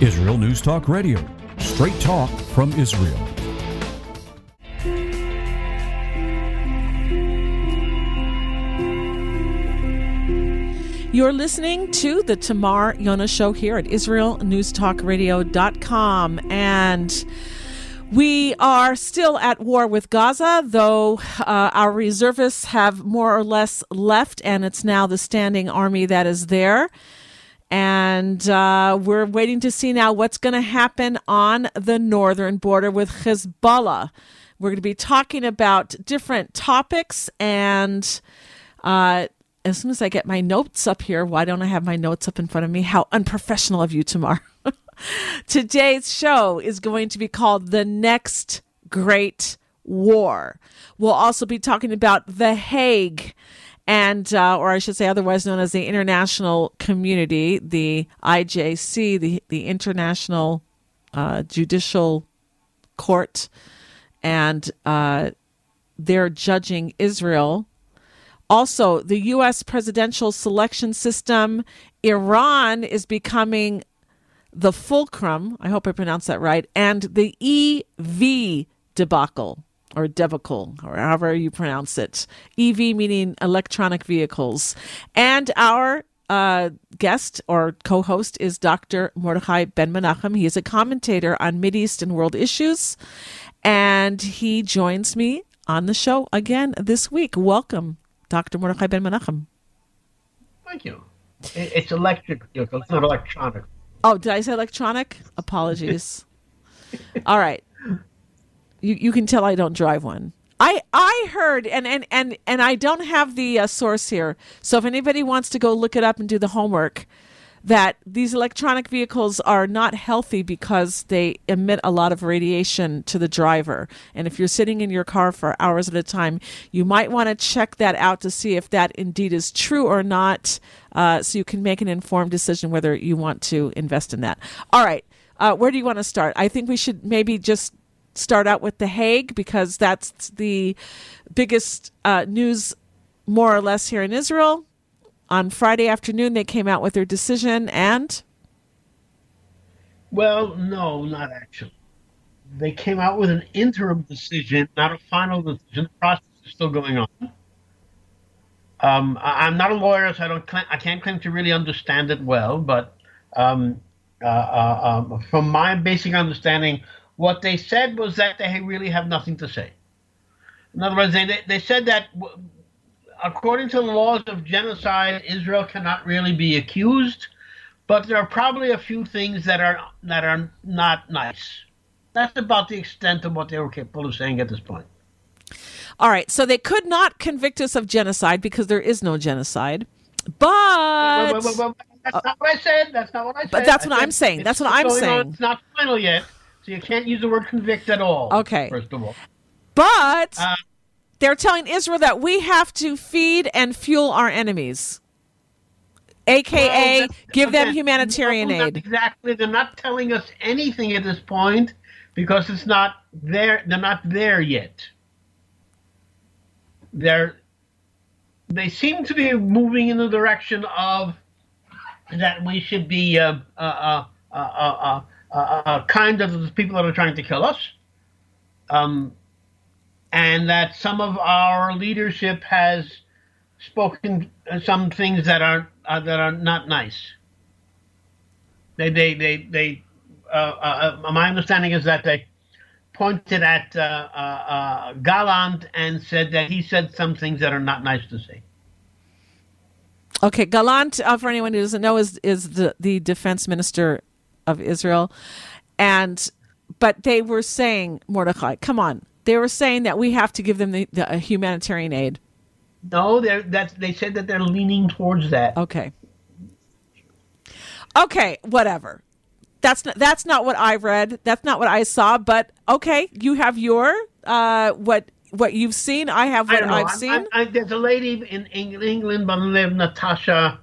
Israel News Talk Radio, straight talk from Israel. You're listening to the Tamar Yonah Show here at IsraelNewsTalkRadio.com. And we are still at war with Gaza, though uh, our reservists have more or less left, and it's now the standing army that is there. And uh, we're waiting to see now what's going to happen on the northern border with Hezbollah. We're going to be talking about different topics and. Uh, as soon as I get my notes up here, why don't I have my notes up in front of me? How unprofessional of you, Tamar. Today's show is going to be called The Next Great War. We'll also be talking about The Hague and, uh, or I should say, otherwise known as the international community, the IJC, the, the International uh, Judicial Court, and uh, they're judging Israel also, the U.S. presidential selection system, Iran is becoming the fulcrum. I hope I pronounced that right. And the EV debacle or debacle, or however you pronounce it. EV meaning electronic vehicles. And our uh, guest or co host is Dr. Mordechai Ben Menachem. He is a commentator on East and world issues. And he joins me on the show again this week. Welcome, Dr. Mordechai Ben Menachem. Thank you. It's electric. It's not electronic. Oh, did I say electronic? Apologies. All right. You you can tell I don't drive one. I I heard and and and and I don't have the uh, source here. So if anybody wants to go look it up and do the homework, that these electronic vehicles are not healthy because they emit a lot of radiation to the driver. And if you're sitting in your car for hours at a time, you might want to check that out to see if that indeed is true or not, uh, so you can make an informed decision whether you want to invest in that. All right. Uh, where do you want to start? I think we should maybe just start out with The Hague because that's the biggest uh, news, more or less, here in Israel. On Friday afternoon they came out with their decision and well no not actually. They came out with an interim decision not a final decision. The process is still going on. Um, I, am not a lawyer so i don't i can't claim to really understand it well but um, uh, uh, um, from my basic understanding what they said was that they really have nothing to say in other words they, they said that according to the laws of genocide, Israel cannot really be accused, but there are probably a few things that are that are not nice. That's about the extent of what they were capable of saying at this point. All right, so they could not convict us of genocide because there is no genocide. But well, well, well, that's uh, not what I said. That's not what I said. But that's what I'm saying. That's what I'm saying. On. It's not final yet, so you can't use the word convict at all. Okay. First of all, but uh, they're telling Israel that we have to feed and fuel our enemies, aka well, give them humanitarian no, aid. Exactly. They're not telling us anything at this point because it's not there. They're not there yet. They're they seem to be moving in the direction of that we should be uh, uh, uh, kind of the people that are trying to kill us. Um, and that some of our leadership has spoken some things that are uh, that are not nice. They they they they. Uh, uh, uh my understanding is that they pointed at uh, uh, Gallant and said that he said some things that are not nice to say. Okay, Gallant, for anyone who doesn't know, is is the the defense minister of Israel, and but they were saying Mordechai, come on, they were saying that we have to give them the, the humanitarian aid. No, they that's they said that they're leaning towards that. Okay. Okay, whatever. That's not that's not what I read. That's not what I saw. But okay, you have your uh, what what you've seen. I have what I have seen. I, I, there's a lady in England by the name of Natasha.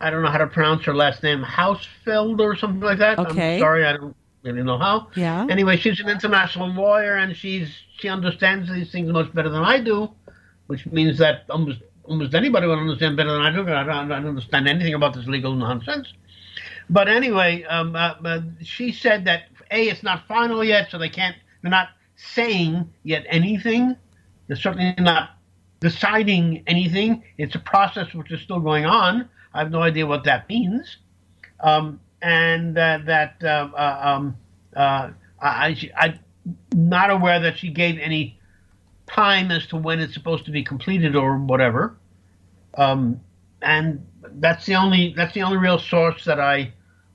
I don't know how to pronounce her last name, Hausfeld or something like that. Okay. I'm sorry, I don't really know how. Yeah. Anyway, she's an international lawyer and she's she understands these things much better than I do, which means that almost almost anybody would understand better than I do. I don't, I don't understand anything about this legal nonsense. But anyway, um, uh, uh, she said that a it's not final yet, so they can't. They're not saying yet anything. They're certainly not deciding anything. It's a process which is still going on. I have no idea what that means. Um, and uh, that uh, um, uh, I, I, am not aware that she gave any time as to when it's supposed to be completed or whatever. Um, and that's the only that's the only real source that I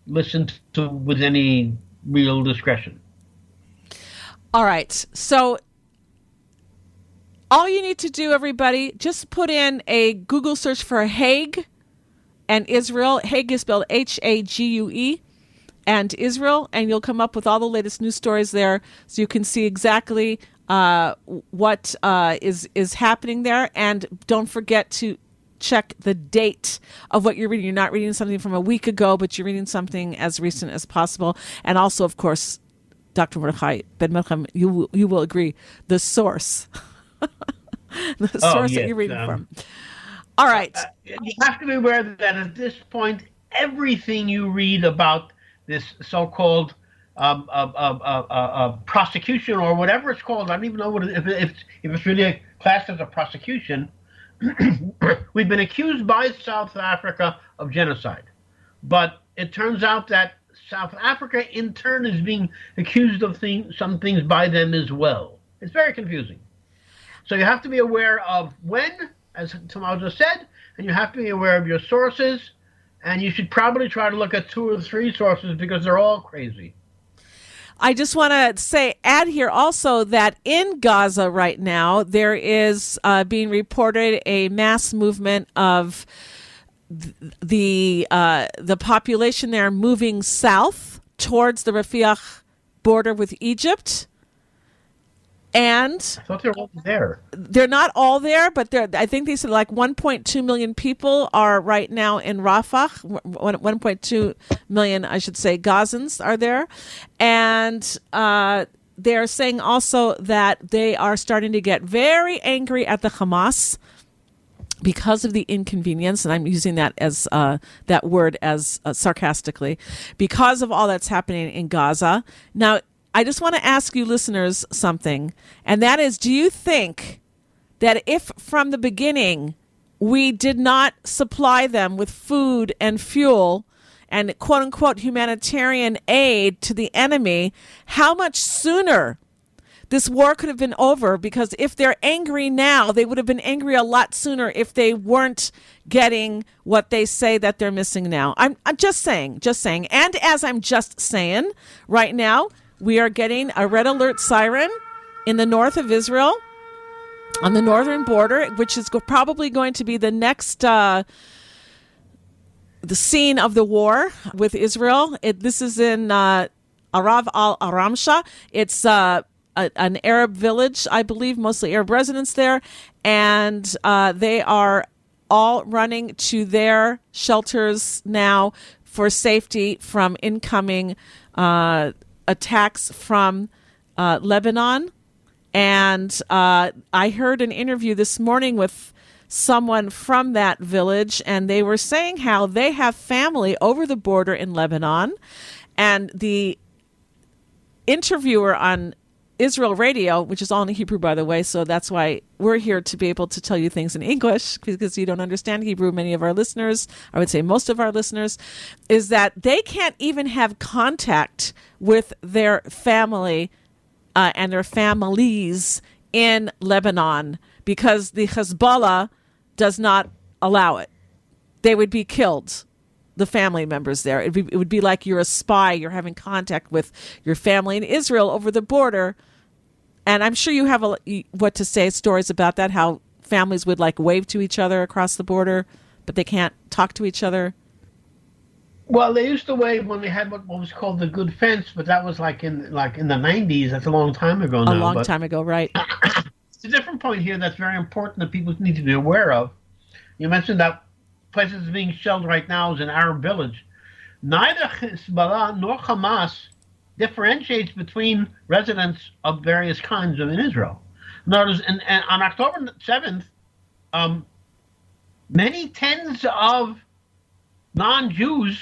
listened to with any real discretion. All right, so all you need to do, everybody, just put in a Google search for Hague and Israel. Hague is spelled H A G U E and Israel, and you'll come up with all the latest news stories there, so you can see exactly uh, what uh, is is happening there. And don't forget to check the date of what you're reading. You're not reading something from a week ago, but you're reading something as recent as possible. And also, of course, Dr. Mordechai Ben Menachem, you you will agree the source. the oh, source yes, that you're reading um, from. All right. Uh, you have to be aware that at this point, everything you read about this so-called um, uh, uh, uh, prosecution or whatever it's called, I don't even know what it, if, if, if it's really classed as a prosecution. We've been accused by South Africa of genocide, but it turns out that South Africa, in turn, is being accused of thing, some things by them as well. It's very confusing. So you have to be aware of when, as Tamar just said, and you have to be aware of your sources, and you should probably try to look at two or three sources because they're all crazy. I just want to say, add here also that in Gaza right now, there is uh, being reported a mass movement of the uh, the population there moving south towards the Rafah border with Egypt and I thought they were all there. They're not all there, but they're. I think they said like 1.2 million people are right now in Rafah. 1.2 million, I should say, Gazans are there, and uh, they're saying also that they are starting to get very angry at the Hamas because of the inconvenience, and I'm using that as uh, that word as uh, sarcastically, because of all that's happening in Gaza. Now, I just want to ask you listeners something, and that is do you think that if from the beginning we did not supply them with food and fuel and quote unquote humanitarian aid to the enemy, how much sooner this war could have been over because if they're angry now, they would have been angry a lot sooner if they weren't getting what they say that they're missing now. I'm, I'm just saying, just saying. And as I'm just saying right now, we are getting a red alert siren in the north of Israel on the northern border, which is probably going to be the next uh, the scene of the war with Israel. It, this is in uh, Arav al Aramsha. It's uh, a, an Arab village, I believe, mostly Arab residents there, and uh, they are all running to their shelters now for safety from incoming uh, attacks from uh, Lebanon. And uh, I heard an interview this morning with someone from that village, and they were saying how they have family over the border in Lebanon. And the interviewer on Israel Radio, which is all in Hebrew, by the way, so that's why we're here to be able to tell you things in English because you don't understand Hebrew. Many of our listeners, I would say most of our listeners, is that they can't even have contact with their family uh, and their families in Lebanon because the Hezbollah does not allow it. They would be killed the family members there. It'd be, it would be like you're a spy, you're having contact with your family in Israel over the border. And I'm sure you have a, what to say, stories about that, how families would like wave to each other across the border, but they can't talk to each other. Well, they used to wave when they had what, was called the good fence, but that was like in like in the 90s. That's a long time ago now. A long time ago, right. it's a different point here that's very important that people need to be aware of. You mentioned that places being shelled right now is an Arab village. Neither Hezbollah nor Hamas differentiates between residents of various kinds of in Israel. Notice, and, and on October 7th, um, many tens of non-Jews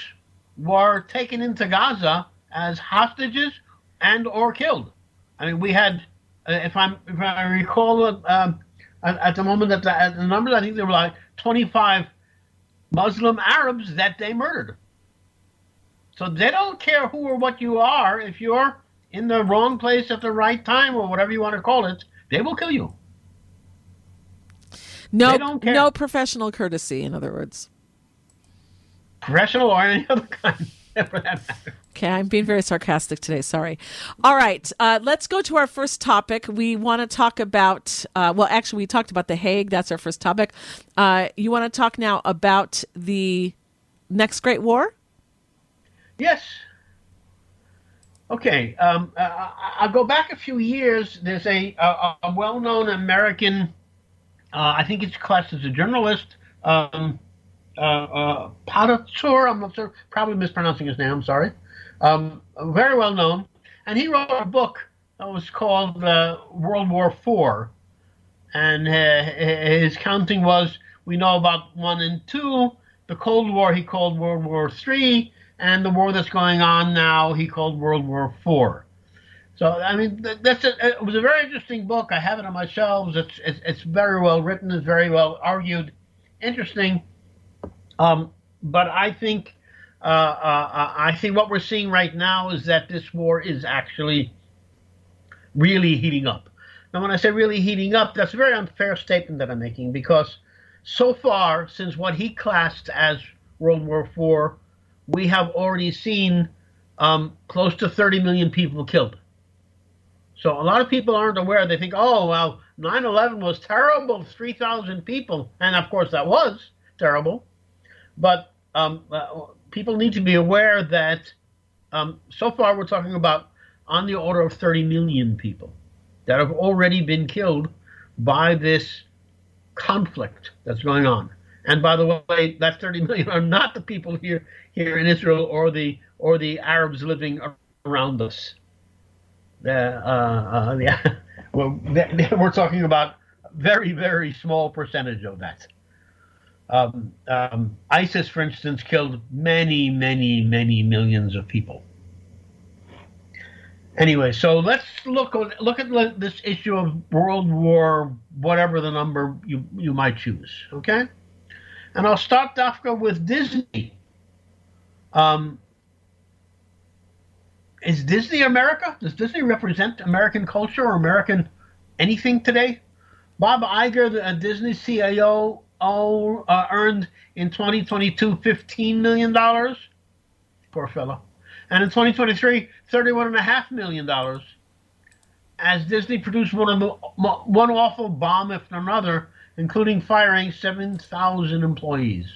were taken into Gaza as hostages and or killed. I mean, we had, uh, if, I'm, if I recall, um, at, at, the moment that the, the numbers, I think there were like 25 Muslim Arabs that they murdered. So they don't care who or what you are. If you're in the wrong place at the right time or whatever you want to call it, they will kill you. No, no professional courtesy, in other words. Professional or any other kind, for that matter. Okay, I'm being very sarcastic today. Sorry. All right, uh, let's go to our first topic. We want to talk about, uh, well, actually, we talked about The Hague. That's our first topic. Uh, you want to talk now about the next Great War? Yes. Okay, um, uh, I'll go back a few years. There's a, a, a well known American, uh, I think it's classed as a journalist, um, uh, uh, I'm not sure, probably mispronouncing his name, I'm sorry. Um, very well known. And he wrote a book that was called uh, World War IV. And uh, his counting was we know about one and two. The Cold War he called World War III and the war that's going on now he called World War Four. So I mean that's a, it was a very interesting book. I have it on my shelves. It's it's, it's very well written. It's very well argued. Interesting. Um, but I think uh, uh, I think what we're seeing right now is that this war is actually really heating up. Now, when I say really heating up, that's a very unfair statement that I'm making because so far, since what he classed as World War IV we have already seen um, close to 30 million people killed. So a lot of people aren't aware. They think, oh, well, 9 11 was terrible, 3,000 people. And of course, that was terrible. But um, uh, people need to be aware that um, so far we're talking about on the order of 30 million people that have already been killed by this conflict that's going on. And by the way, that 30 million are not the people here here in Israel or the or the Arabs living around us. Uh, uh, yeah, well, we're talking about very very small percentage of that. Um, um, ISIS, for instance, killed many many many millions of people. Anyway, so let's look look at this issue of World War, whatever the number you you might choose. Okay. And I'll start, Dafka, with Disney. Um, is Disney America? Does Disney represent American culture or American anything today? Bob Iger, the Disney CIO, oh, uh, earned in 2022 $15 million. Poor fellow. And in 2023, $31.5 million. As Disney produced one, of the, one awful bomb after another including firing 7,000 employees.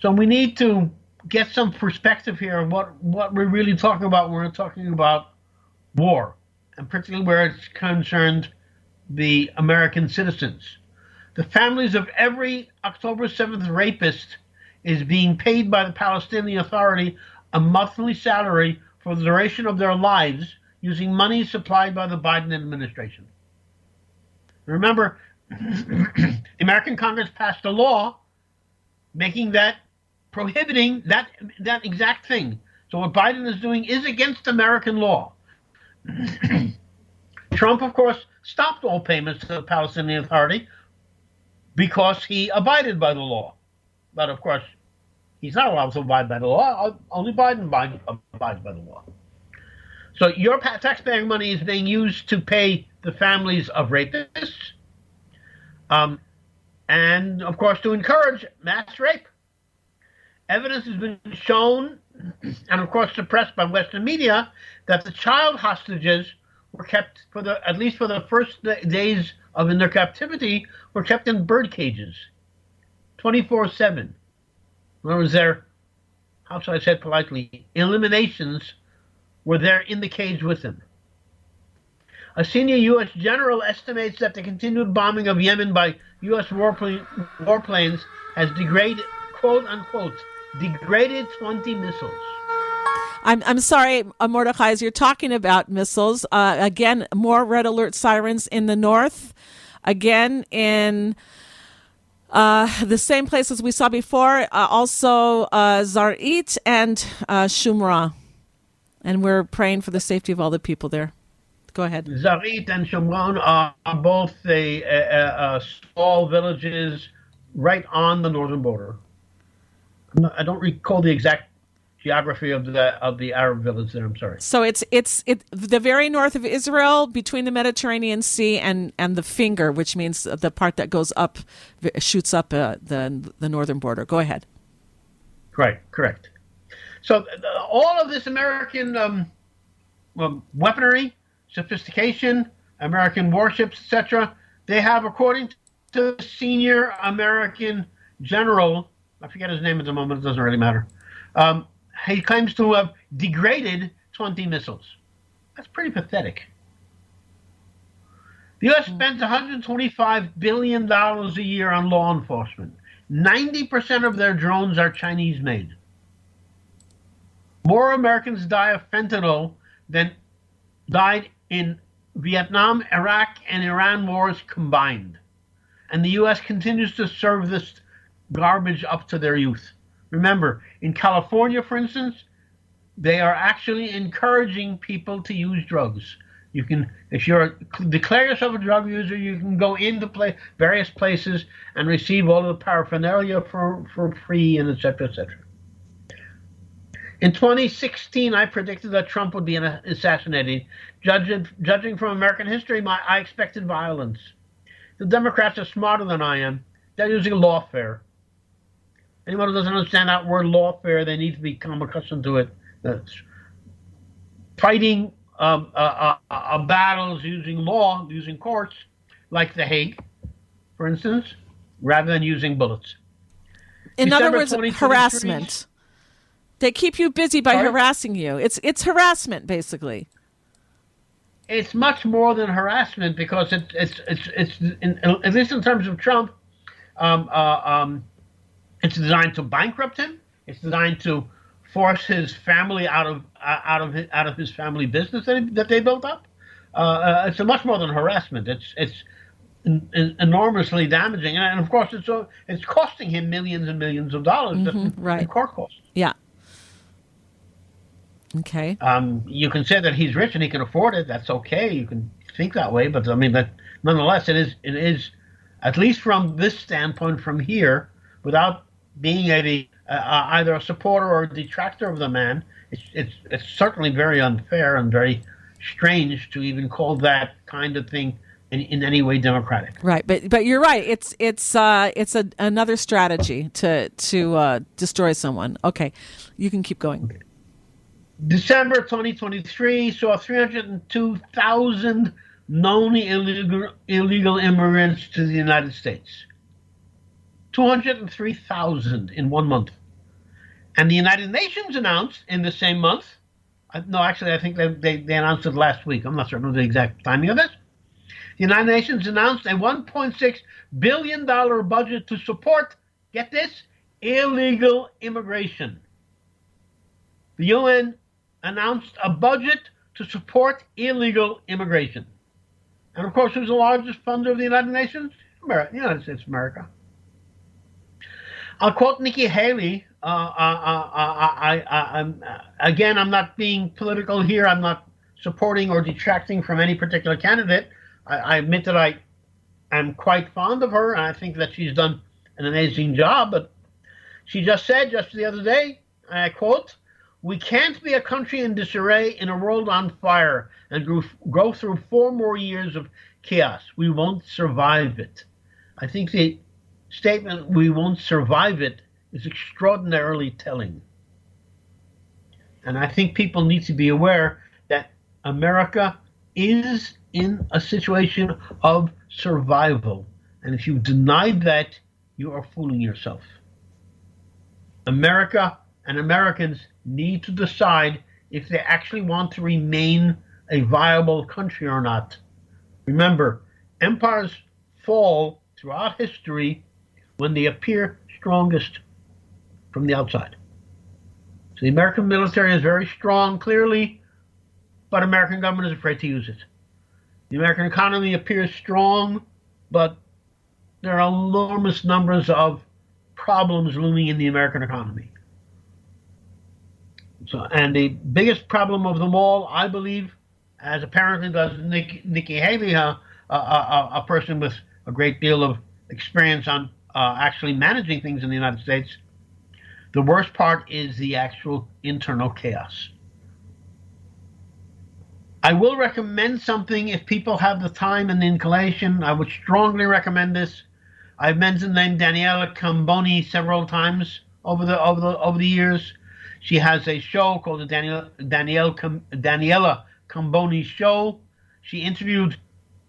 So we need to get some perspective here of what, what we're really talking about when we're talking about war, and particularly where it's concerned the American citizens. The families of every October 7th rapist is being paid by the Palestinian Authority a monthly salary for the duration of their lives using money supplied by the Biden administration. Remember, the American Congress passed a law making that prohibiting that that exact thing. So what Biden is doing is against American law. Trump, of course, stopped all payments to the Palestinian Authority because he abided by the law. But of course, he's not allowed to abide by the law. Only Biden abides by the law. So your taxpayer money is being used to pay the families of rapists, um, and of course to encourage mass rape. Evidence has been shown, and of course suppressed by Western media, that the child hostages were kept for the at least for the first days of in their captivity were kept in bird cages, 24/7. In other words, their how should I say it politely, eliminations were there in the cage with them. A senior U.S. general estimates that the continued bombing of Yemen by U.S. warplane, warplanes has degraded, quote unquote, degraded 20 missiles. I'm, I'm sorry, Mordechai, as you're talking about missiles, uh, again, more red alert sirens in the north. Again, in Uh, the same places we saw before, uh, also uh, Zarit and uh, Shomera. And we're praying for the safety of all the people there. Go ahead. Zarit and Shomera are, are both a small villages right on the northern border. I don't recall the exact geography of the of the Arab village there. I'm sorry. So it's it's it the very north of Israel, between the Mediterranean Sea and and the finger, which means the part that goes up, shoots up uh, the the northern border. Go ahead. Right. Correct. So uh, all of this American um, um, weaponry, sophistication, American warships, etc. They have, according to the senior American general, I forget his name at the moment. It doesn't really matter. Um, he claims to have degraded 20 missiles. That's pretty pathetic. The U.S. Hmm. spends $125 billion a year on law enforcement. 90% of their drones are Chinese made. More Americans die of fentanyl than died in Vietnam, Iraq, and Iran wars combined. And the U.S. continues to serve this garbage up to their youth. Remember, in California, for instance, they are actually encouraging people to use drugs. You can, if you're declare yourself a drug user, you can go into play various places and receive all the paraphernalia for, for free and etc. etc. In 2016, I predicted that Trump would be assassinated. Judging, judging from American history, my, I expected violence. The Democrats are smarter than I am. They're using lawfare. Anyone who doesn't understand that word lawfare, they need to become accustomed to it. That's fighting um, uh, uh, uh, battles using law, using courts, like The Hague, for instance, rather than using bullets. In December other words, harassment. They keep you busy by Sorry? harassing you. It's it's harassment, basically. It's much more than harassment because it's it's it's it's in, at least in terms of Trump. Um, uh, um, it's designed to bankrupt him. It's designed to force his family out of uh, out of his, out of his family business that, that they built up. Uh, uh, it's a much more than harassment. It's it's in, in enormously damaging, and, of course, it's uh, it's costing him millions and millions of dollars mm-hmm, right. in court costs. Yeah. Okay. Um, you can say that he's rich and he can afford it. That's okay. You can think that way, but I mean, but nonetheless, it is it is at least from this standpoint, from here, without being a, uh, either a supporter or a detractor of the man, it's, it's, it's certainly very unfair and very strange to even call that kind of thing in, in any way democratic. Right, but but you're right. It's it's uh, it's a, another strategy to to uh, destroy someone. Okay, you can keep going. December 2023 saw 302,000 known illegal illegal immigrants to the United States. 203,000 in one month. And the United Nations announced in the same month, uh, no, actually, I think they, they, they announced it last week. I'm not certain of the exact timing of this. The United Nations announced a $1.6 billion budget to support, get this, illegal immigration. The UN announced a budget to support illegal immigration. And of course, who's the largest funder of the United Nations? America, United States America. I'll quote Nikki Haley. Uh, uh, uh, I, I, again, I'm not being political here. I'm not supporting or detracting from any particular candidate. I, I admit that I am quite fond of her, and I think that she's done an amazing job. But she just said just the other day, I quote, "We can't be a country in disarray in a world on fire and grow, grow through four more years of chaos. We won't survive it." I think the statement, we won't survive it, is extraordinarily telling. And I think people need to be aware that America is in a situation of survival. And if you deny that, you are fooling yourself. America and Americans need to decide if they actually want to remain a viable country or not. Remember, empires fall throughout history when they appear strongest from the outside. So the American military is very strong, clearly, but American government is afraid to use it. The American economy appears strong, but there are enormous numbers of problems looming in the American economy. So, and the biggest problem of them all, I believe, as apparently does Nikki Haley, a, a, a, a, person with a great deal of experience on uh, actually managing things in the United States, the worst part is the actual internal chaos. I will recommend something if people have the time and the inclination. I would strongly recommend this. I've mentioned the name Daniela Cambone several times over the over the over the years. She has a show called the Daniel, Danielle Daniela Cambone Show. She interviewed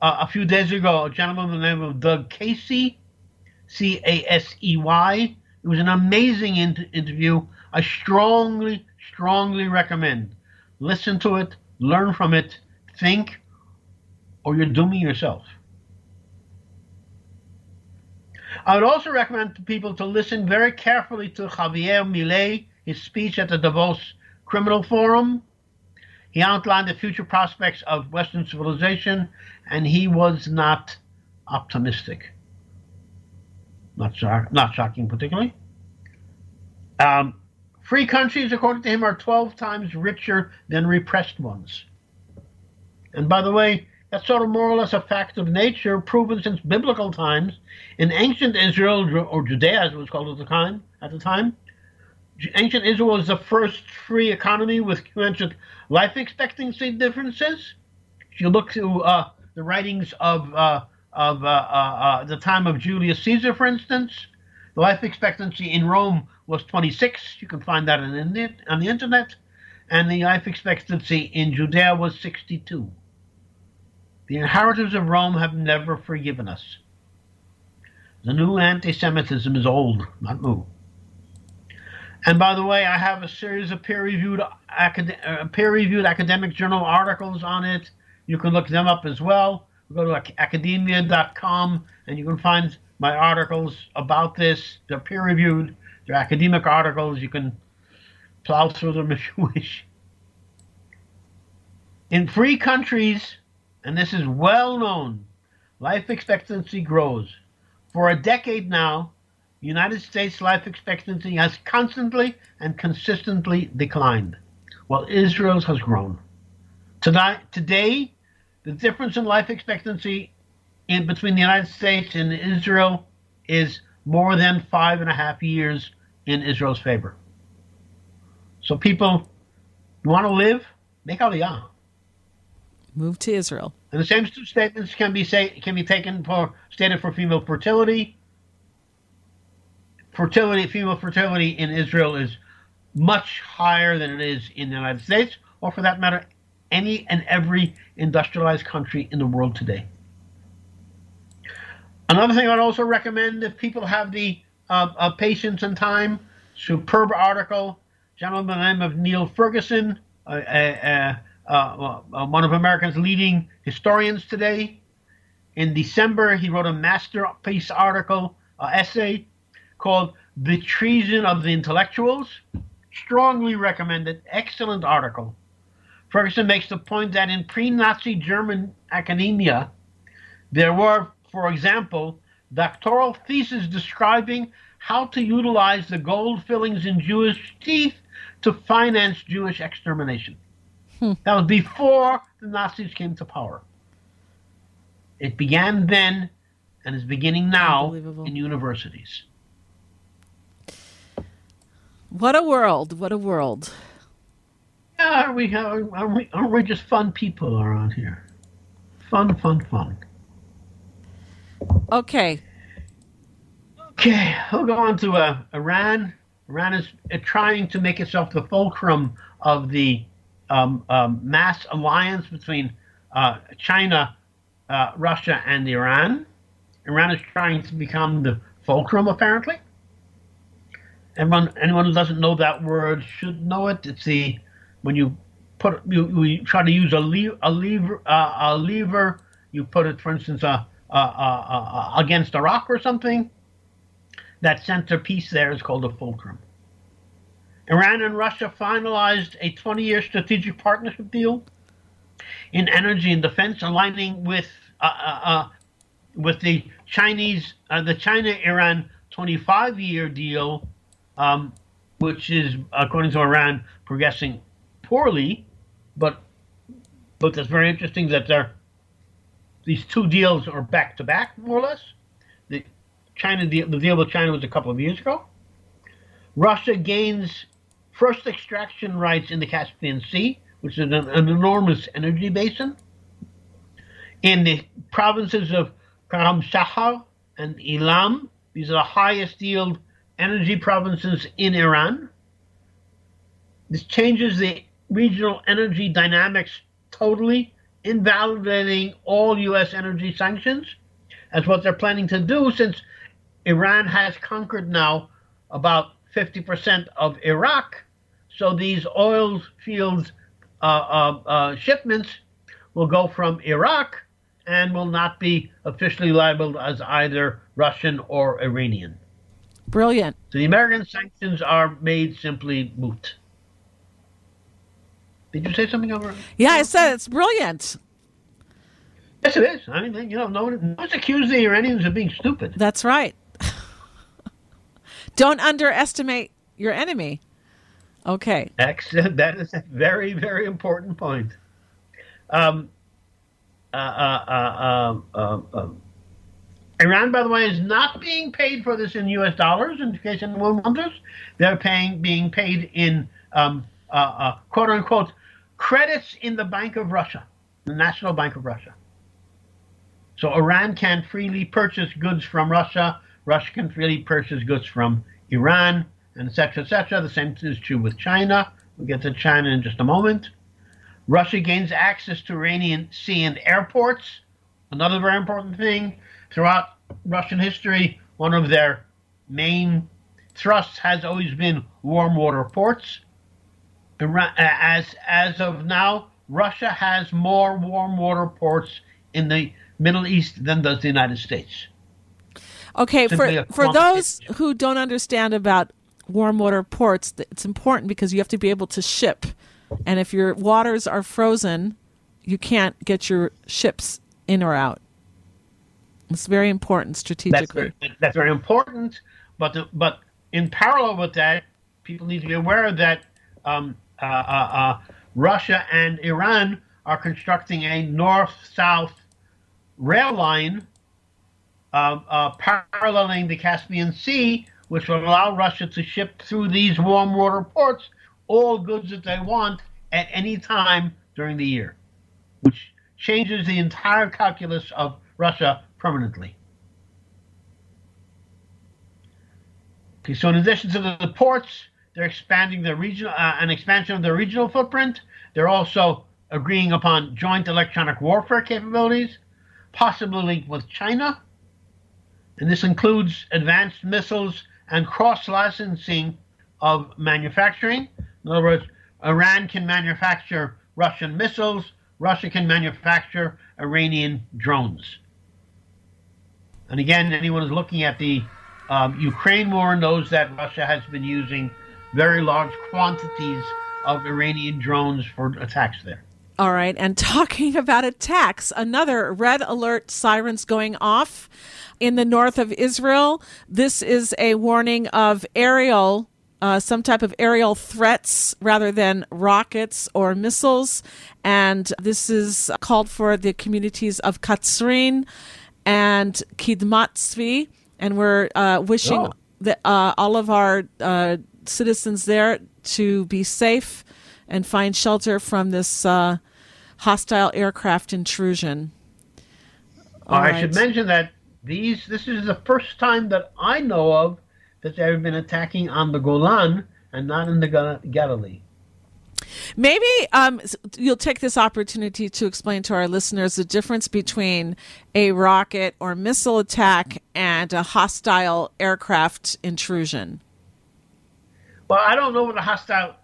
uh, a few days ago a gentleman by the name of Doug Casey, C A S E Y. It was an amazing in- interview. I strongly, strongly recommend. Listen to it learn from it, think, or you're dooming yourself. I would also recommend to people to listen very carefully to Javier Milei, his speech at the Davos Criminal Forum. He outlined the future prospects of Western civilization, and he was not optimistic. Not, shock, not shocking, particularly. Um, Free countries, according to him, are 12 times richer than repressed ones. And by the way, that's sort of more or less a fact of nature proven since biblical times. In ancient Israel, or Judea as it was called at the time, at the time, ancient Israel was the first free economy with commensurate life expectancy differences. If you look to uh, the writings of uh, of uh, uh, uh the time of Julius Caesar, for instance, the life expectancy in Rome was 26. You can find that on the, on the internet. And the life expectancy in Judea was 62. The inheritors of Rome have never forgiven us. The new anti Semitism is old, not new. And by the way, I have a series of peer-reviewed acad- uh, peer-reviewed academic journal articles on it. You can look them up as well. Go to academia.com and you can find my articles about this. They're peer-reviewed. They're academic articles. You can plow through them if you wish. In free countries, and this is well known, life expectancy grows. For a decade now, United States life expectancy has constantly and consistently declined, while Israel's has grown. Today the difference in life expectancy in between the United States and Israel is more than five and a half years in Israel's favor. So people, you want to live, make aliyah. Move to Israel. And the same statements can be say can be taken for stated for female fertility. Fertility, female fertility in Israel is much higher than it is in the United States, or for that matter, any and every industrialized country in the world today. Another thing I'd also recommend if people have the uh, uh, patience and time, superb article, gentleman by the name of Niall Ferguson, uh, uh, uh, uh, one of America's leading historians today. In December, he wrote a masterpiece article, essay called The Treason of the Intellectuals. Strongly recommended, excellent article. Ferguson makes the point that in pre Nazi German academia, there were for example, doctoral theses describing how to utilize the gold fillings in Jewish teeth to finance Jewish extermination. Hmm. That was before the Nazis came to power. It began then and is beginning now in universities. What a world! What a world! Yeah, are we, are we, aren't we just fun people around here? Fun, fun, fun. Okay. Okay, we'll go on to uh, Iran. Iran is uh, trying to make itself the fulcrum of the um, um, mass alliance between uh, China, uh, Russia, and Iran. Iran is trying to become the fulcrum, apparently. Everyone, anyone who doesn't know that word should know it. It's the when you put you, you try to use a, le- a lever uh, a lever. You put it, for instance, a uh, uh, uh, against a rock or something. That centerpiece there is called a fulcrum. Iran and Russia finalized a 20 year strategic partnership deal in energy and defense, aligning with uh, uh, with the Chinese, uh, the China-Iran 25-year deal, um, which is according to Iran progressing poorly, but but that's very interesting that they're these two deals are back to back more or less. The China deal, the deal with China was a couple of years ago. Russia gains first extraction rights in the Caspian Sea, which is an, an enormous energy basin. In the provinces of Kermanshah and Ilam, these are the highest yield energy provinces in Iran. This changes the regional energy dynamics totally, invalidating all U.S. energy sanctions, as what they're planning to do since Iran has conquered now about 50% of Iraq. So these oil fields uh, uh, uh, shipments will go from Iraq and will not be officially labeled as either Russian or Iranian. Brilliant. So the American sanctions are made simply moot. Did you say something over? Yeah, I said it's brilliant. Yes, it is. I mean, you know, no, one, no one's accusing the Iranians of being stupid. That's right. Don't underestimate your enemy. Okay. Excellent. That is a very, very important point. Um, uh, uh, uh, Iran, by the way, is not being paid for this in U.S. dollars. In case anyone wonders, they're paying, being paid in um, quote unquote credits in the Bank of Russia, the National Bank of Russia. So Iran can freely purchase goods from Russia. Russia can freely purchase goods from Iran, and etc. etc. The same is true with China. We'll get to China in just a moment. Russia gains access to Iranian sea and airports. Another very important thing throughout Russian history, one of their main thrusts has always been warm water ports. As as of now, Russia has more warm water ports in the Middle East than does the United States. Okay, Simply for for those who don't understand about warm water ports, it's important because you have to be able to ship. And if your waters are frozen, you can't get your ships in or out. It's very important strategically. That's very, that's very important, but the, but in parallel with that, people need to be aware that um, uh, uh, uh, Russia and Iran are constructing a north-south rail line uh, uh, paralleling the Caspian Sea, which will allow Russia to ship through these warm water ports all goods that they want at any time during the year, which changes the entire calculus of Russia permanently. Okay, so in addition to the ports, they're expanding their regional uh, an expansion of their regional footprint. They're also agreeing upon joint electronic warfare capabilities, possibly linked with China. And this includes advanced missiles and cross licensing of manufacturing. In other words, Iran can manufacture Russian missiles, Russia can manufacture Iranian drones. And again, anyone who's looking at the um, Ukraine war knows that Russia has been using very large quantities of Iranian drones for attacks there. All right. And talking about attacks, another red alert sirens going off in the north of Israel. This is a warning of aerial. Uh, some type of aerial threats rather than rockets or missiles. And this is called for the communities of Katsrin and Kidmat Tzvi. And we're uh, wishing oh. the, uh, all of our uh, citizens there to be safe and find shelter from this uh, hostile aircraft intrusion. All I right. should mention that these this is the first time that I know of that they've been attacking on the Golan and not in the Galilee. Maybe um, you'll take this opportunity to explain to our listeners the difference between a rocket or missile attack and a hostile aircraft intrusion. Well, I don't know what a hostile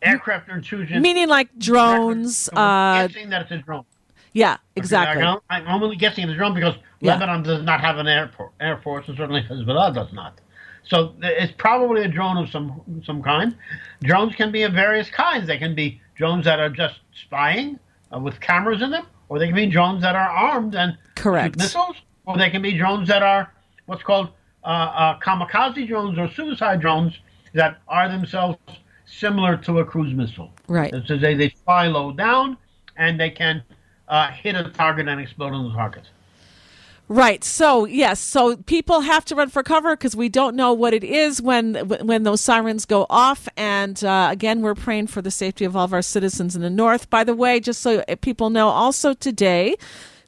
aircraft intrusion meaning like drones. Uh, guessing that it's a drone. Yeah, exactly. Okay, I'm only guessing it's a drone because yeah. Lebanon does not have an airport, air force, and certainly Hezbollah does not. So it's probably a drone of some some kind. Drones can be of various kinds. They can be drones that are just spying uh, with cameras in them, or they can be drones that are armed and correct missiles, or they can be drones that are what's called uh, uh, kamikaze drones or suicide drones that are themselves similar to a cruise missile. Right. So they, they fly low down and they can uh, hit a target and explode on the target. Right. So yes. So people have to run for cover because we don't know what it is when when those sirens go off. And uh, again, we're praying for the safety of all of our citizens in the north. By the way, just so people know, also today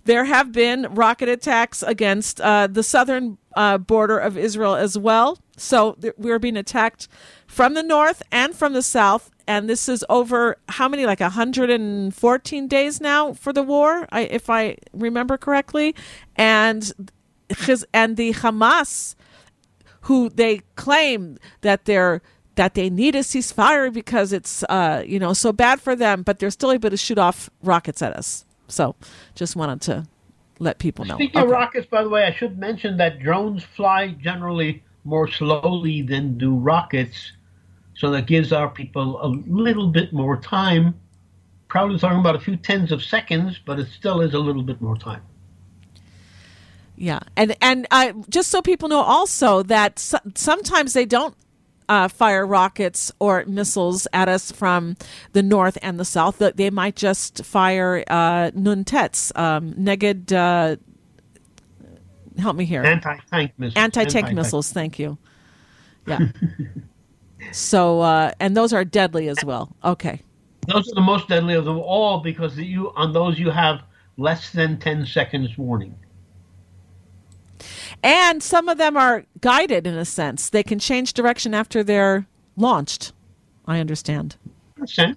there have been rocket attacks against uh, the southern uh, border of Israel as well. So th- we're being attacked from the north and from the south. And this is over how many, like 114 days now for the war, I, if I remember correctly. And and the Hamas, who they claim that they're that they need a ceasefire because it's uh, you know so bad for them, but they're still able to shoot off rockets at us. So, just wanted to let people know. Speaking okay. of rockets, by the way, I should mention that drones fly generally more slowly than do rockets, so that gives our people a little bit more time. Probably talking about a few tens of seconds, but it still is a little bit more time. Yeah, and and uh, just so people know, also that so- sometimes they don't uh, fire rockets or missiles at us from the north and the south. They might just fire uh, Nuntets, um, Neged. Uh, help me here. Anti tank missiles. Anti tank missiles. Thank you. Yeah. so uh, and those are deadly as well. Okay. Those are the most deadly of them all because you on those you have less than ten seconds warning. And some of them are guided in a sense. They can change direction after they're launched. I understand.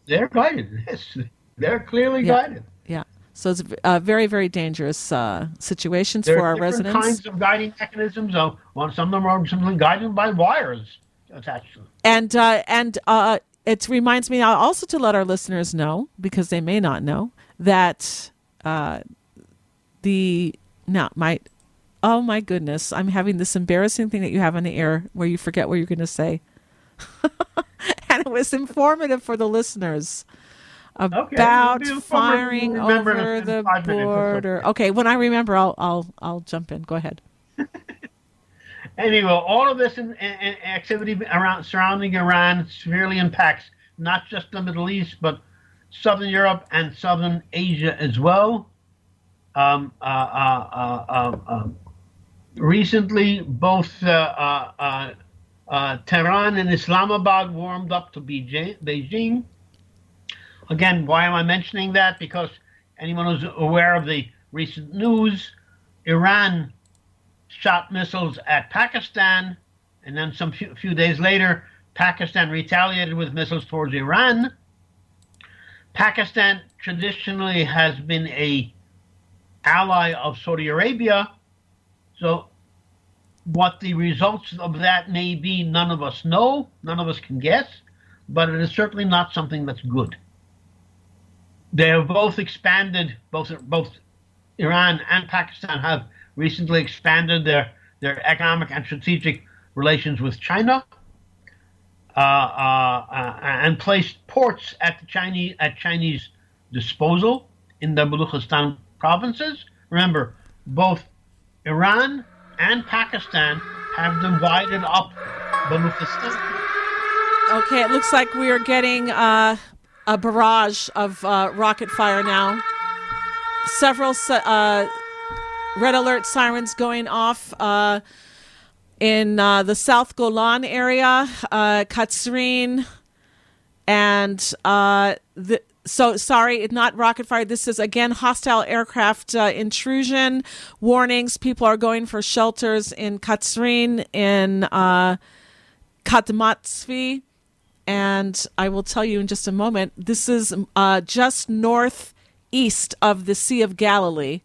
They're guided. Yes, they're clearly yeah. guided. Yeah. So it's uh, very, very dangerous uh, situations there for our residents. kinds of guiding mechanisms. Uh, well, some of them are simply guided by wires attached to them. And uh, and uh, it reminds me also to let our listeners know because they may not know that uh, the now my Oh my goodness. I'm having this embarrassing thing that you have on the air where you forget what you're going to say. and it was informative for the listeners about okay. firing over the border. Okay, when I remember, I'll I'll I'll jump in. Go ahead. anyway, all of this in, in, activity around surrounding Iran severely impacts not just the Middle East, but Southern Europe and Southern Asia as well. Um, uh, uh, uh, um, um recently, both uh, uh, uh, uh, Tehran and Islamabad warmed up to Beijing. Again, why am I mentioning that? Because anyone who's aware of the recent news, Iran shot missiles at Pakistan, and then some few, few days later, Pakistan retaliated with missiles towards Iran. Pakistan traditionally has been a ally of Saudi Arabia, so, what the results of that may be, none of us know, none of us can guess, but it is certainly not something that's good. They have both expanded, both both Iran and Pakistan have recently expanded their, their economic and strategic relations with China. Uh, uh, uh, and placed ports at the Chinese at Chinese disposal in the Baluchistan provinces. Remember, both Iran and Pakistan have divided up. Okay, it looks like we are getting uh, a barrage of uh, rocket fire now. Several uh, red alert sirens going off uh, in uh, the South Golan area, uh, Katsrin, and the so sorry, not rocket fire. This is again hostile aircraft uh, intrusion warnings. People are going for shelters in Katsrin, in uh, Katmatsvi, and I will tell you in just a moment. This is uh, just northeast of the Sea of Galilee.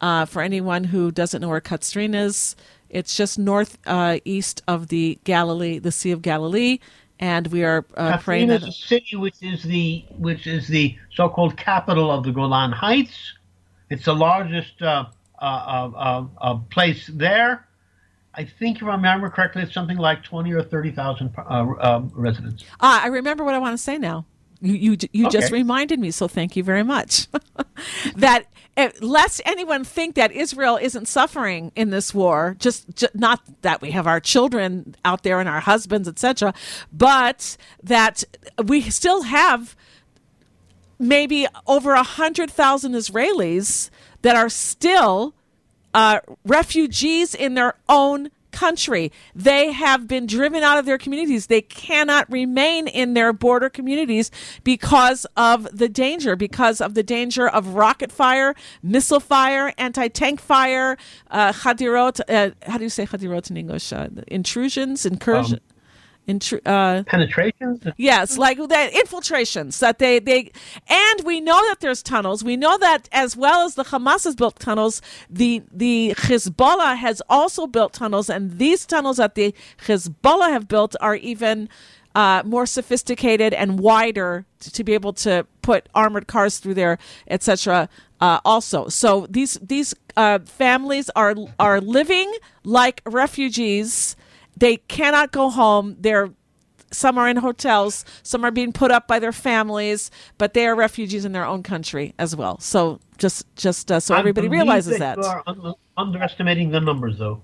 Uh, for anyone who doesn't know where Katsrin is, it's just northeast uh, of the Galilee, the Sea of Galilee and we are uh, praying. is a city which is the which is the so-called capital of the Golan Heights. It's the largest uh, uh, uh, uh, uh place there. I think, if I remember correctly, it's something like twenty or thirty thousand residents. Ah, I remember what I want to say now. You you, you just reminded me, so thank you very much. that uh, lest anyone think that Israel isn't suffering in this war, just, ju- not that we have our children out there and our husbands, etc., but that we still have maybe over a hundred thousand Israelis that are still uh, refugees in their own country. They have been driven out of their communities. They cannot remain in their border communities because of the danger, because of the danger of rocket fire, missile fire, anti tank fire, uh, chadirot. Uh, how do you say chadirot in English? Uh, intrusions, incursion. Intru- uh, Penetrations. Yes, like that infiltrations that they they and we know that there's tunnels. We know that as well as the Hamas has built tunnels, the the Hezbollah has also built tunnels, and these tunnels that the Hezbollah have built are even uh, more sophisticated and wider to, to be able to put armored cars through there, etc. Uh, also, so these these uh, families are are living like refugees. They cannot go home. They're some are in hotels, some are being put up by their families, but they are refugees in their own country as well. So just just uh, so I everybody realizes that. You are un- underestimating the numbers, though.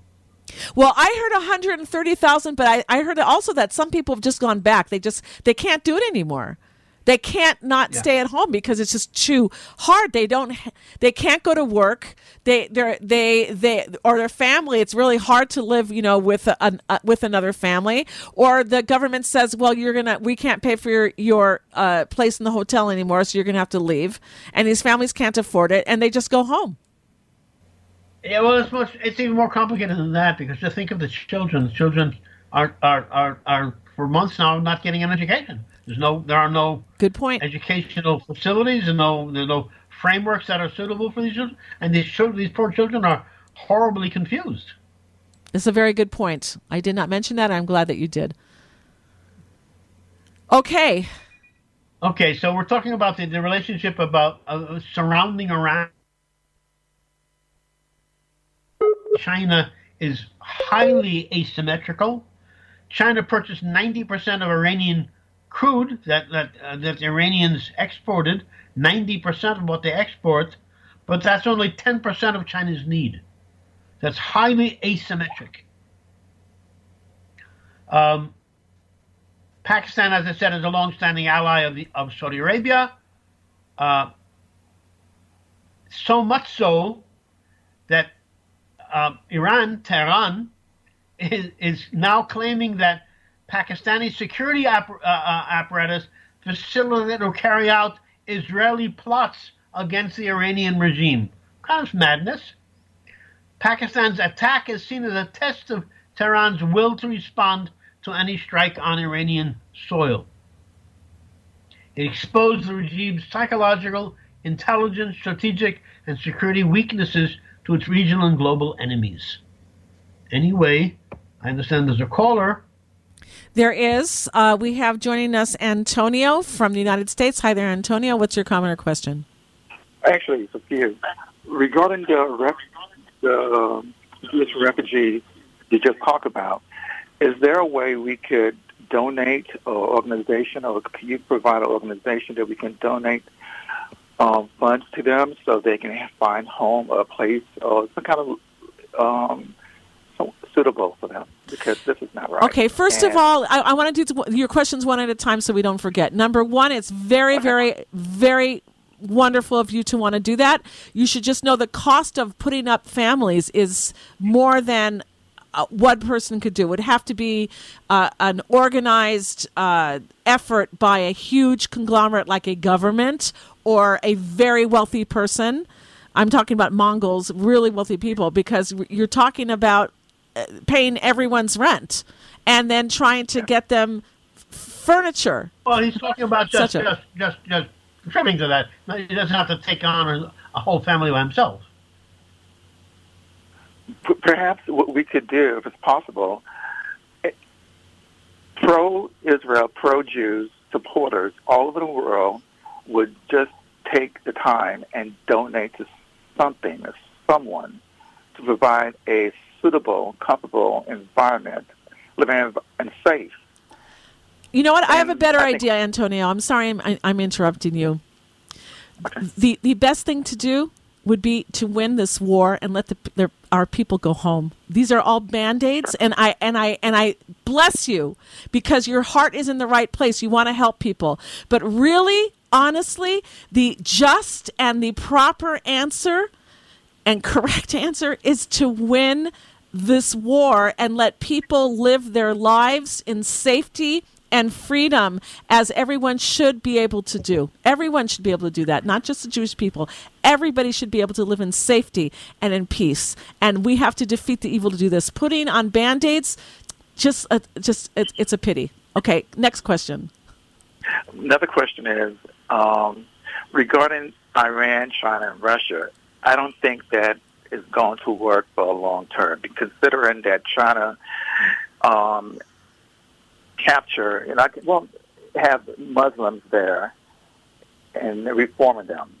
Well, I heard 130,000, but I, I heard also that some people have just gone back. They just they can't do it anymore. They can't not Yeah. stay at home because it's just too hard. They don't. They can't go to work. They they they they or their family. It's really hard to live, you know, with a, an, uh, with another family. Or the government says, well, you're gonna we can't pay for your your uh, place in the hotel anymore, so you're gonna have to leave. And these families can't afford it, and they just go home. Yeah, well, it's much. It's even more complicated than that because just think of the children. The children are are, are, are for months now not getting an education. There's no, there are no Good point. educational facilities and no there's no frameworks that are suitable for these children. And these children, these poor children, are horribly confused. It's a very good point. I did not mention that. I'm glad that you did. Okay. Okay, so we're talking about the, the relationship about uh, surrounding Iran. China is highly asymmetrical. China purchased 90% of Iranian crude that that uh, that the Iranians exported, 90% of what they export, but that's only 10% of China's need. That's highly asymmetric. Um, Pakistan, as I said, is a long-standing ally of the of Saudi Arabia. Uh, so much so that uh, Iran, Tehran, is, is now claiming that Pakistani security app- uh, uh, apparatus facilitate or carry out Israeli plots against the Iranian regime. Of madness. Pakistan's attack is seen as a test of Tehran's will to respond to any strike on Iranian soil. It exposed the regime's psychological, intelligence, strategic, and security weaknesses to its regional and global enemies. Anyway, I understand there's a caller. There is. Uh, we have joining us Antonio from the United States. Hi there, Antonio. What's your comment or question? Actually, it's a few. Regarding the, ref, the this refugee you just talked about, is there a way we could donate an organization or can you provide an organization that we can donate um, funds to them so they can find home or a place or some kind of um, suitable for them? Because this is not right. Okay, first of all, I, I want to do your questions one at a time so we don't forget. Number one, it's very, very, very wonderful of you to want to do that. You should just know the cost of putting up families is more than uh, one person could do. It would have to be uh, an organized uh, effort by a huge conglomerate like a government or a very wealthy person. I'm talking about Mongols, really wealthy people, because you're talking about paying everyone's rent and then trying to get them f- furniture. Well, he's talking about just Such a- just just just trimming to that. He doesn't have to take on a, a whole family by himself. Perhaps what we could do, if it's possible, eh, pro Israel, pro Jews supporters all over the world would just take the time and donate to something or someone to provide a suitable, comfortable environment, living and safe You know what? I have a better think- idea, Antonio. I'm sorry I'm, I- I'm interrupting you. The, the best thing to do would be to win this war and let the, their, our people go home. These are all band-aids and I and I and I bless you because your heart is in the right place. You want to help people. But really, honestly, the just and the proper answer and correct answer is to win this war and let people live their lives in safety and freedom as everyone should be able to do. Everyone should be able to do that, not just the Jewish people. Everybody should be able to live in safety and in peace. And we have to defeat the evil to do this. Putting on band-aids just uh, just it's, it's a pity. Okay, next question. Another question is um, regarding Iran, China, and Russia. I don't think that is going to work for a long term, considering that China um, capture and I can well have Muslims there and reforming them.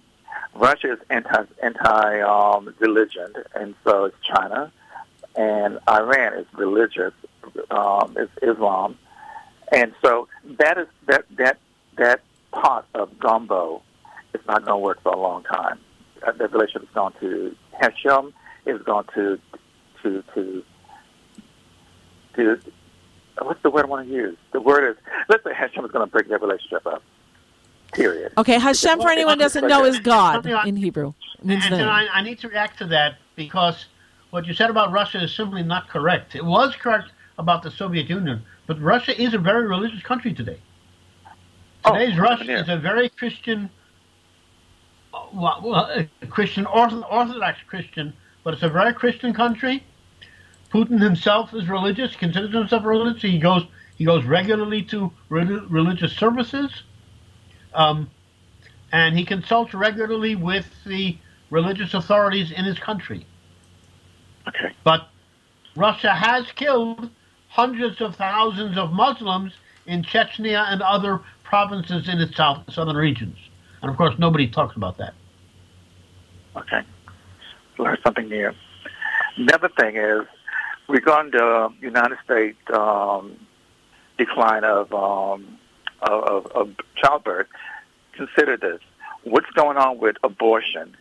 Russia is anti anti um, religion, and so is China, and Iran is religious, um, is Islam, and so that is that that that pot of gumbo is not going to work for a long time. Uh, the relationship is gone to Hashem is gone to to to to what's the word I want to use? The word is let's say Hashem is going to break their relationship up. Period. Okay, Hashem, for anyone doesn't know, is God in Hebrew. It means And the. I, I need to react to that because what you said about Russia is simply not correct. It was correct about the Soviet Union, but Russia is a very religious country today. Oh, Today's Russia is a very Christian, uh, well, well, a Christian Orthodox Christian, but it's a very Christian country. Putin himself is religious, considers himself religious. He goes he goes regularly to reli- religious services, um, and he consults regularly with the religious authorities in his country. Okay. But Russia has killed hundreds of thousands of Muslims in Chechnya and other provinces in its south, southern regions. And of course, nobody talks about that. Okay. Learn something new. Another thing is regarding the United States um, decline of, um, of, of childbirth. Consider this: what's going on with abortion?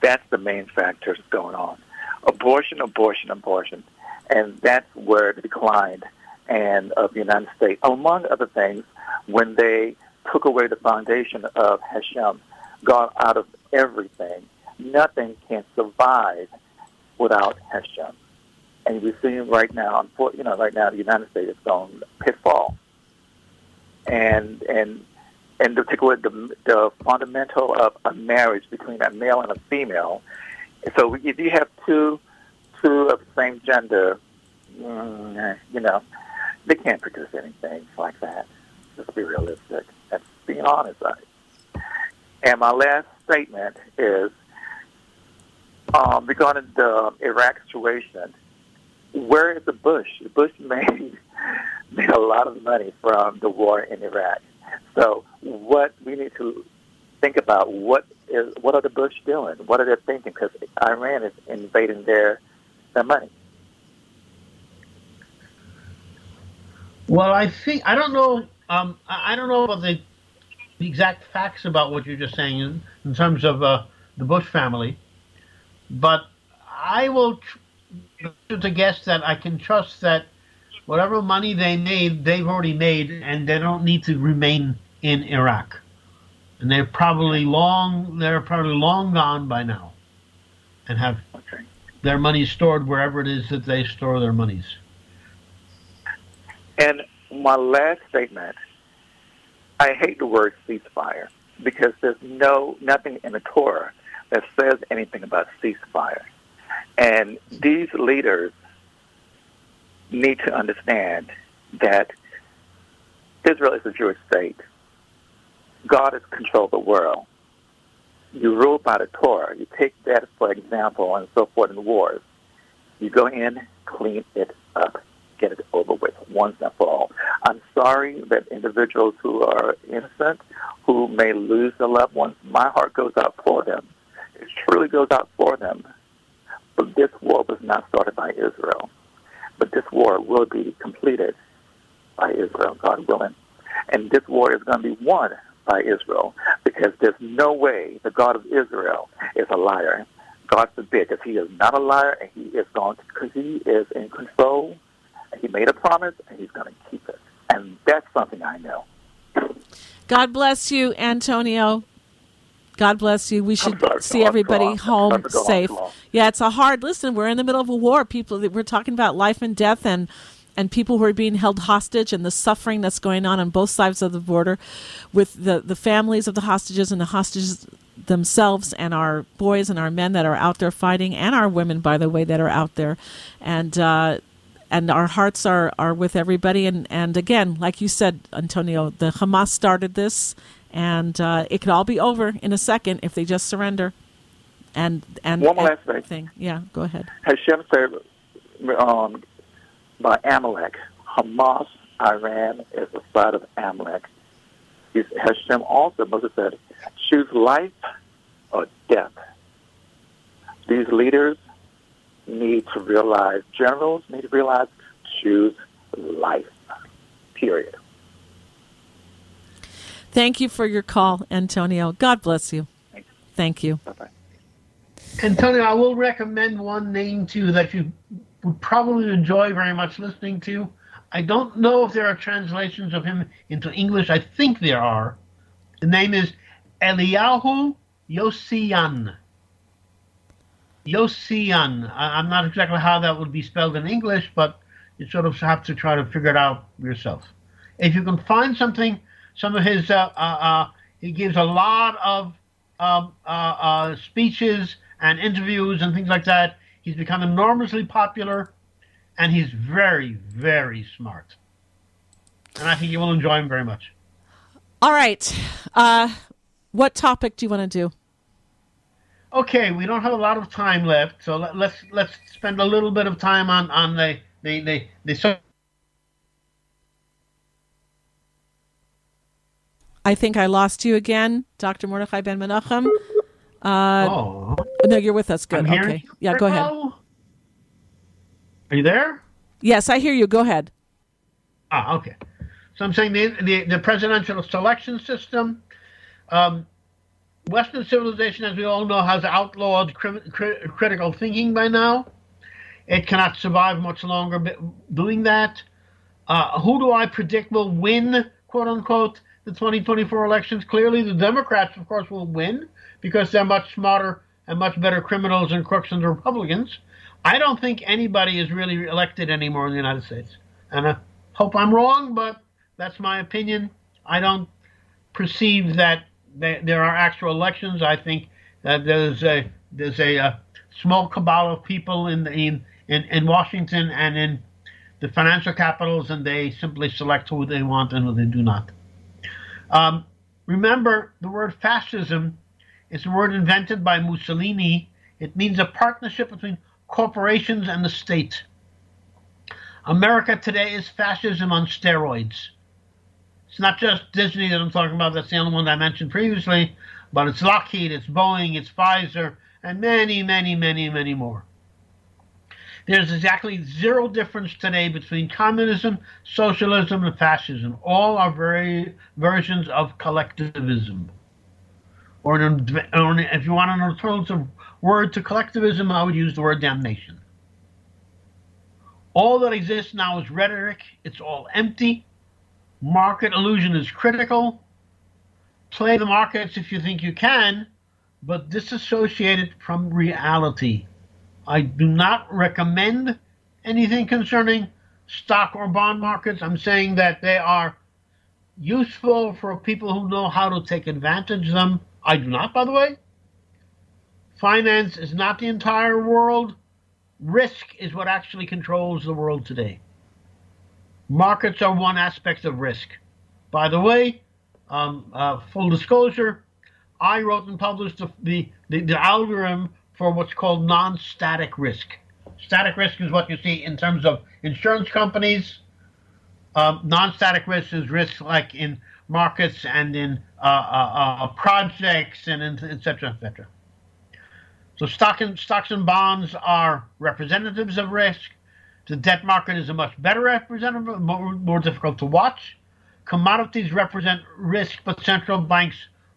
That's the main factor that's going on. Abortion, abortion, abortion, and that's where the decline and of the United States, among other things, when they took away the foundation of Hashem, got out of everything. Nothing can survive without Hashem. And we're seeing right now, you know, right now the United States is going pitfall. And and take away the, the fundamental of a marriage between a male and a female. So if you have two two of the same gender, mm, you know, they can't produce anything like that. Let's be realistic. Being honest. And my last statement is um, regarding the Iraq situation. Where is the Bush? The Bush made made a lot of money from the war in Iraq. So what we need to think about what is what are the Bush doing? What are they thinking? Because Iran is invading their their money. Well, I think I don't know. Um, I I don't know about the, the exact facts about what you're just saying in, in terms of uh, the Bush family, but I will tr- to guess that I can trust that whatever money they made, they've already made, and they don't need to remain in Iraq, and they're probably long they're probably long gone by now, and have Okay. their money stored wherever it is that they store their monies. And my last statement, I hate the word ceasefire because there's no nothing in the Torah that says anything about ceasefire. And these leaders need to understand that Israel is a Jewish state. God has controlled the world. You rule by the Torah. You take that for example and so forth in wars. You go in, clean it up get it over with once and for all. I'm sorry that individuals who are innocent, who may lose their loved ones, my heart goes out for them. It truly goes out for them. But this war was not started by Israel. But this war will be completed by Israel, God willing. And this war is going to be won by Israel because there's no way the God of Israel is a liar. God forbid, because he is not a liar and he is going to, because he is in control. He made a promise and he's going to keep it. And that's something I know. God bless you, Antonio. God bless you. We should sorry, see everybody home Sorry to go on safe. Yeah, it's a hard listen. We're in the middle of a war. People, we're talking about life and death, and and people who are being held hostage, and the suffering that's going on on both sides of the border, with the the families of the hostages and the hostages themselves, and our boys and our men that are out there fighting, and our women, by the way, that are out there, and. uh and our hearts are, are with everybody. And, and again, like you said, Antonio, the Hamas started this, and uh, it could all be over in a second if they just surrender. And and One last thing. thing, yeah, go ahead. Hashem said um, by Amalek, Hamas, Iran is the side of Amalek. Hashem also, Moses said, choose life or death. These leaders need to realize, generals need to realize, choose life, period. Thank you for your call, Antonio. God bless you. Thanks. Thank you. Bye-bye. Antonio, I will recommend one name to you that you would probably enjoy very much listening to. I don't know if there are translations of him into English. I think there are. The name is Eliyahu Yosian. Yosian. I- I'm not exactly how that would be spelled in English, but you sort of have to try to figure it out yourself. If you can find something, some of his, uh, uh, uh, he gives a lot of um, uh, uh, speeches and interviews and things like that. He's become enormously popular, and he's very, very smart. And I think you will enjoy him very much. All right. Uh, what topic do you want to do? Okay, we don't have a lot of time left, so let, let's let's spend a little bit of time on on the the the, the I think I lost you again, Dr. Mordechai Ben Menachem. Uh, oh, no, you're with us. Good. Okay. Yeah, go ahead. Are you there? Yes, I hear you. Go ahead. Ah, okay. So I'm saying the the, the presidential selection system, um, Western civilization, as we all know, has outlawed cri- cri- critical thinking by now. It cannot survive much longer doing that. Uh, who do I predict will win, quote unquote, the 2024 elections? Clearly, the Democrats, of course, will win because they're much smarter and much better criminals and crooks than the Republicans. I don't think anybody is really elected anymore in the United States. And I hope I'm wrong, but that's my opinion. I don't perceive that there there are actual elections. I think that there's a there's a, uh small cabal of people in the in, in in Washington and in the financial capitals, and they simply select who they want and who they do not. Um, remember, the word fascism is a word invented by Mussolini. It means a partnership between corporations and the state. America today is fascism on steroids. It's not just Disney that I'm talking about. That's the only one I mentioned previously, but it's Lockheed, it's Boeing, it's Pfizer, and many, many, many, many more. There's exactly zero difference today between communism, socialism, and fascism. All are very versions of collectivism. Or, an, or if you want an alternative word to collectivism, I would use the word damnation. All that exists now is rhetoric. It's all empty. Market illusion is critical. Play the markets if you think you can, but disassociate it from reality. I do not recommend anything concerning stock or bond markets. I'm saying that they are useful for people who know how to take advantage of them. I do not, by the way. Finance is not the entire world. Risk is what actually controls the world today. Markets are one aspect of risk. By the way, um, uh, full disclosure, I wrote and published the, the, the, the algorithm for what's called non-static risk. Static risk is what you see in terms of insurance companies. Um, non-static risk is risk like in markets and in uh, uh, uh, projects and in, et cetera, et. So stock and, stocks and bonds are representatives of risk. The debt market is a much better representative, more, more difficult to watch. commodities represent risk, but central banks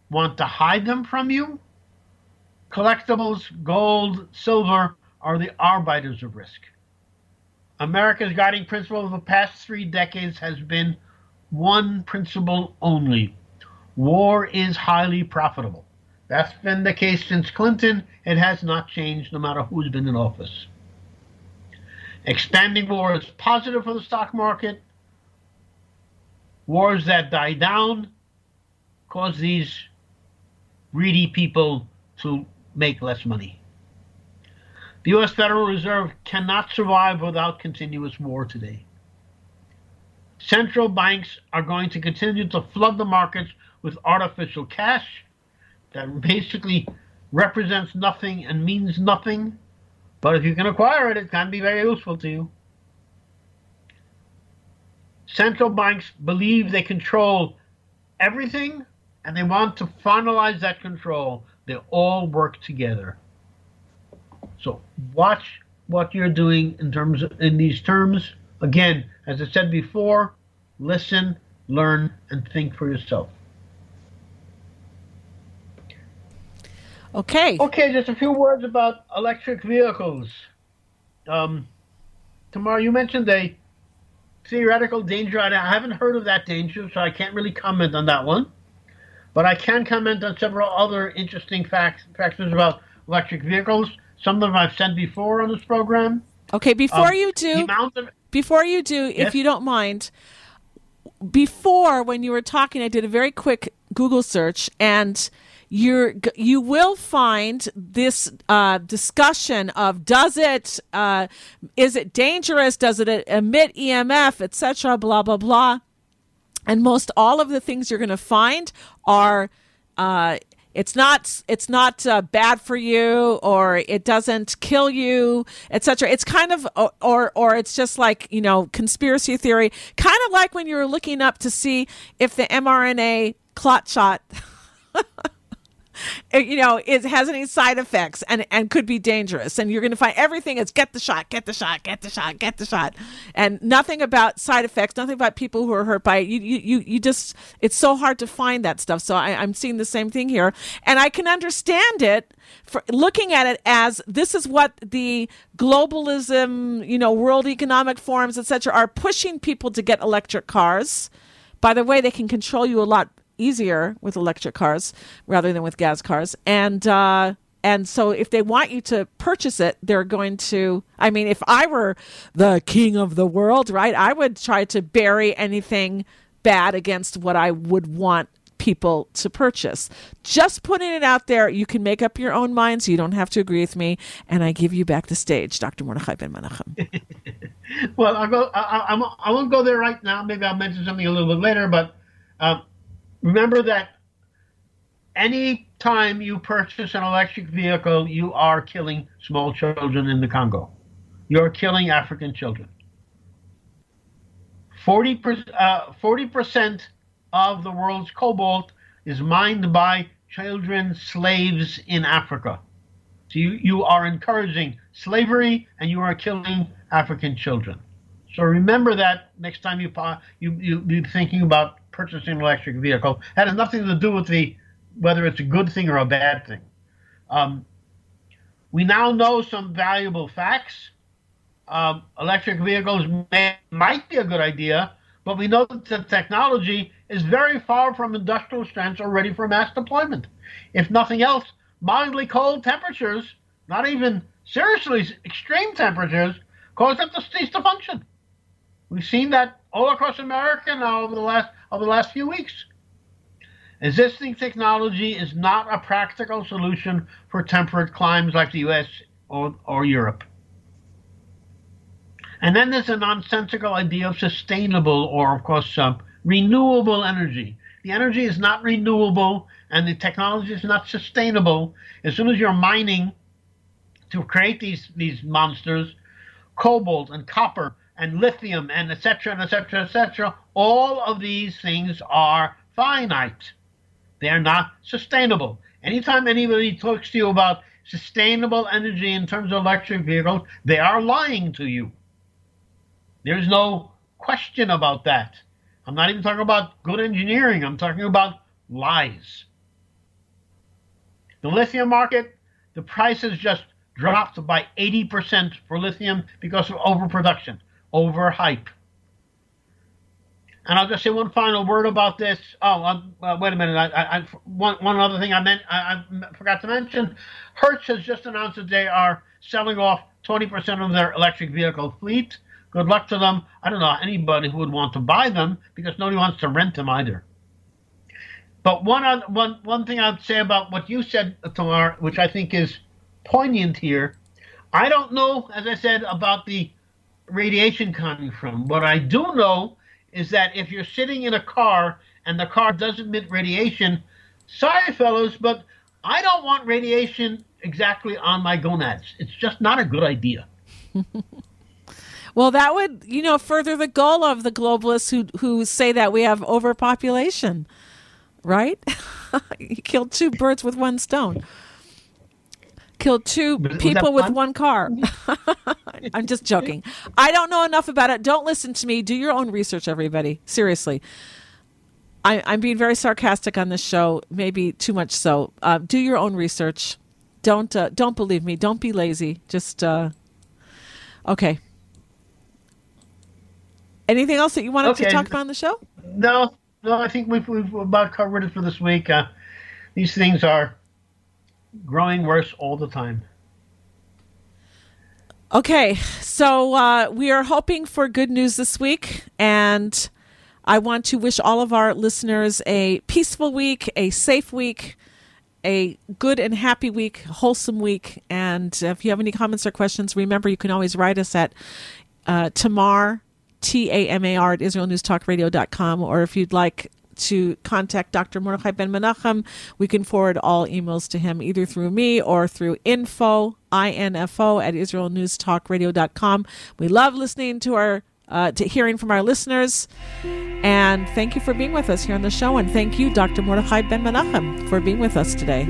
want to hide them from you. Collectibles, gold, silver are the arbiters of risk. America's guiding principle of the past three decades has been one principle only war is highly profitable. That's been the case since Clinton. It has not changed no matter who's been in office. Expanding war is positive for the stock market. Wars that die down cause these greedy people to make less money. The U.S. Federal Reserve cannot survive without continuous war today. Central banks are going to continue to flood the markets with artificial cash that basically represents nothing and means nothing. But if you can acquire it, it can be very useful to you. Central banks believe they control everything and they want to finalize that control. They all work together. So watch what you're doing in terms of, in these terms. Again, as I said before, listen, learn, and think for yourself. Okay. Okay, just a few words about electric vehicles. Um, Tamar, you mentioned a theoretical danger. I haven't heard of that danger, so I can't really comment on that one. But I can comment on several other interesting facts, factors about electric vehicles. Some of them I've said before on this program. Okay, before um, you do, of, before you do, yes? if you don't mind, before when you were talking, I did a very quick Google search and you're you will find this uh, discussion of does it uh, is it dangerous? Does it emit emf etc blah blah blah. And most all of the things you're going to find are uh, it's not it's not uh, bad for you or it doesn't kill you etc it's kind of or or it's just like you know conspiracy theory. Kind of like when you're looking up to see if the mrna clot shot you know, it has any side effects and, and could be dangerous. And you're going to find everything is get the shot, get the shot, get the shot, get the shot. And nothing about side effects, nothing about people who are hurt by it. You, you, you just, it's so hard to find that stuff. So I, I'm seeing the same thing here. And I can understand it for looking at it as this is what the globalism, you know, world economic forums, etc., are pushing people to get electric cars. By the way, they can control you a lot easier with electric cars rather than with gas cars. And uh, and so if they want you to purchase it, they're going to. I mean, if I were the king of the world, right, I would try to bury anything bad against what I would want people to purchase. Just putting it out there, you can make up your own mind, so you don't have to agree with me. And I give you back the stage, Dr. Mordechai Ben Menachem. well, I'll go. I, I, I, won't go there right now. Maybe I'll mention something a little bit later. But uh, remember that any time you purchase an electric vehicle, you are killing small children in the Congo. You're killing African children. 40%, uh, 40% of the world's cobalt is mined by children slaves in Africa. So you, you are encouraging slavery and you are killing African children. So remember that next time you you you be thinking about purchasing an electric vehicle. It has nothing to do with the whether it's a good thing or a bad thing. Um, we now know some valuable facts. Um, electric vehicles may, might be a good idea, but we know that the technology is very far from industrial strength or ready for mass deployment. If nothing else, mildly cold temperatures, not even seriously extreme temperatures, cause them to cease to function. We've seen that all across America now over the last over the last few weeks. Existing technology is not a practical solution for temperate climes like the US or, or Europe. And then there's a nonsensical idea of sustainable or, of course, uh, renewable energy. The energy is not renewable and the technology is not sustainable. As soon as you're mining to create these, these monsters, cobalt and copper and lithium and etc. and etc. etc. All of these things are finite. They are not sustainable. Anytime anybody talks to you about sustainable energy in terms of electric vehicles, they are lying to you. There's no question about that. I'm not even talking about good engineering. I'm talking about lies. The lithium market, the price has just dropped by 80% for lithium because of overproduction, overhype. And I'll just say one final word about this. Oh, uh, wait a minute. I, I, I, one, one other thing I meant I, forgot to mention. Hertz has just announced that they are selling off 20% of their electric vehicle fleet. Good luck to them. I don't know anybody who would want to buy them because nobody wants to rent them either. But one one one thing I'd say about what you said, Tamar, which I think is poignant here, I don't know, as I said, about the radiation coming from. What I do know is that if you're sitting in a car and the car does emit radiation, sorry, fellows, but I don't want radiation exactly on my gonads. It's just not a good idea. well, that would, you know, further the goal of the globalists who who say that we have overpopulation, right? you killed two birds with one stone. Killed two people with one car. I'm just joking. I don't know enough about it. Don't listen to me. Do your own research, everybody. Seriously. I, am being very sarcastic on this show, maybe too much so. Uh, do your own research. Don't uh, don't believe me. Don't be lazy. Just uh, okay. Anything else that you wanted okay. to talk about on the show? No, no. I think we've we've about covered it for this week. Uh, these things are growing worse all the time. Okay, so uh, we are hoping for good news this week, and I want to wish all of our listeners a peaceful week, a safe week, a good and happy week, wholesome week. And if you have any comments or questions, remember you can always write us at uh, Tamar, T A M A R, at IsraelNewsTalkRadio.com, or if you'd like to contact Dr. Mordechai Ben Menachem, we can forward all emails to him either through me or through info, I-N-F-O, at IsraelNewsTalkRadio.com. We love listening to our uh, to hearing from our listeners. And thank you for being with us here on the show. And thank you, Dr. Mordechai Ben Menachem, for being with us today.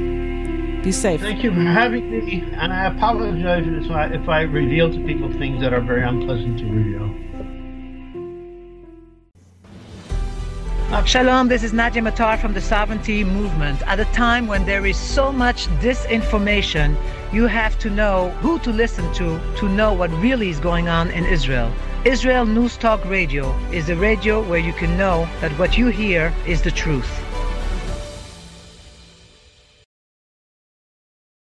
Be safe. Thank you for having me. And I apologize if I, if I reveal to people things that are very unpleasant to reveal. Shalom, this is Nadia Matar from the Sovereignty Movement. At a time when there is so much disinformation, you have to know who to listen to to know what really is going on in Israel. Israel News Talk Radio is a radio where you can know that what you hear is the truth.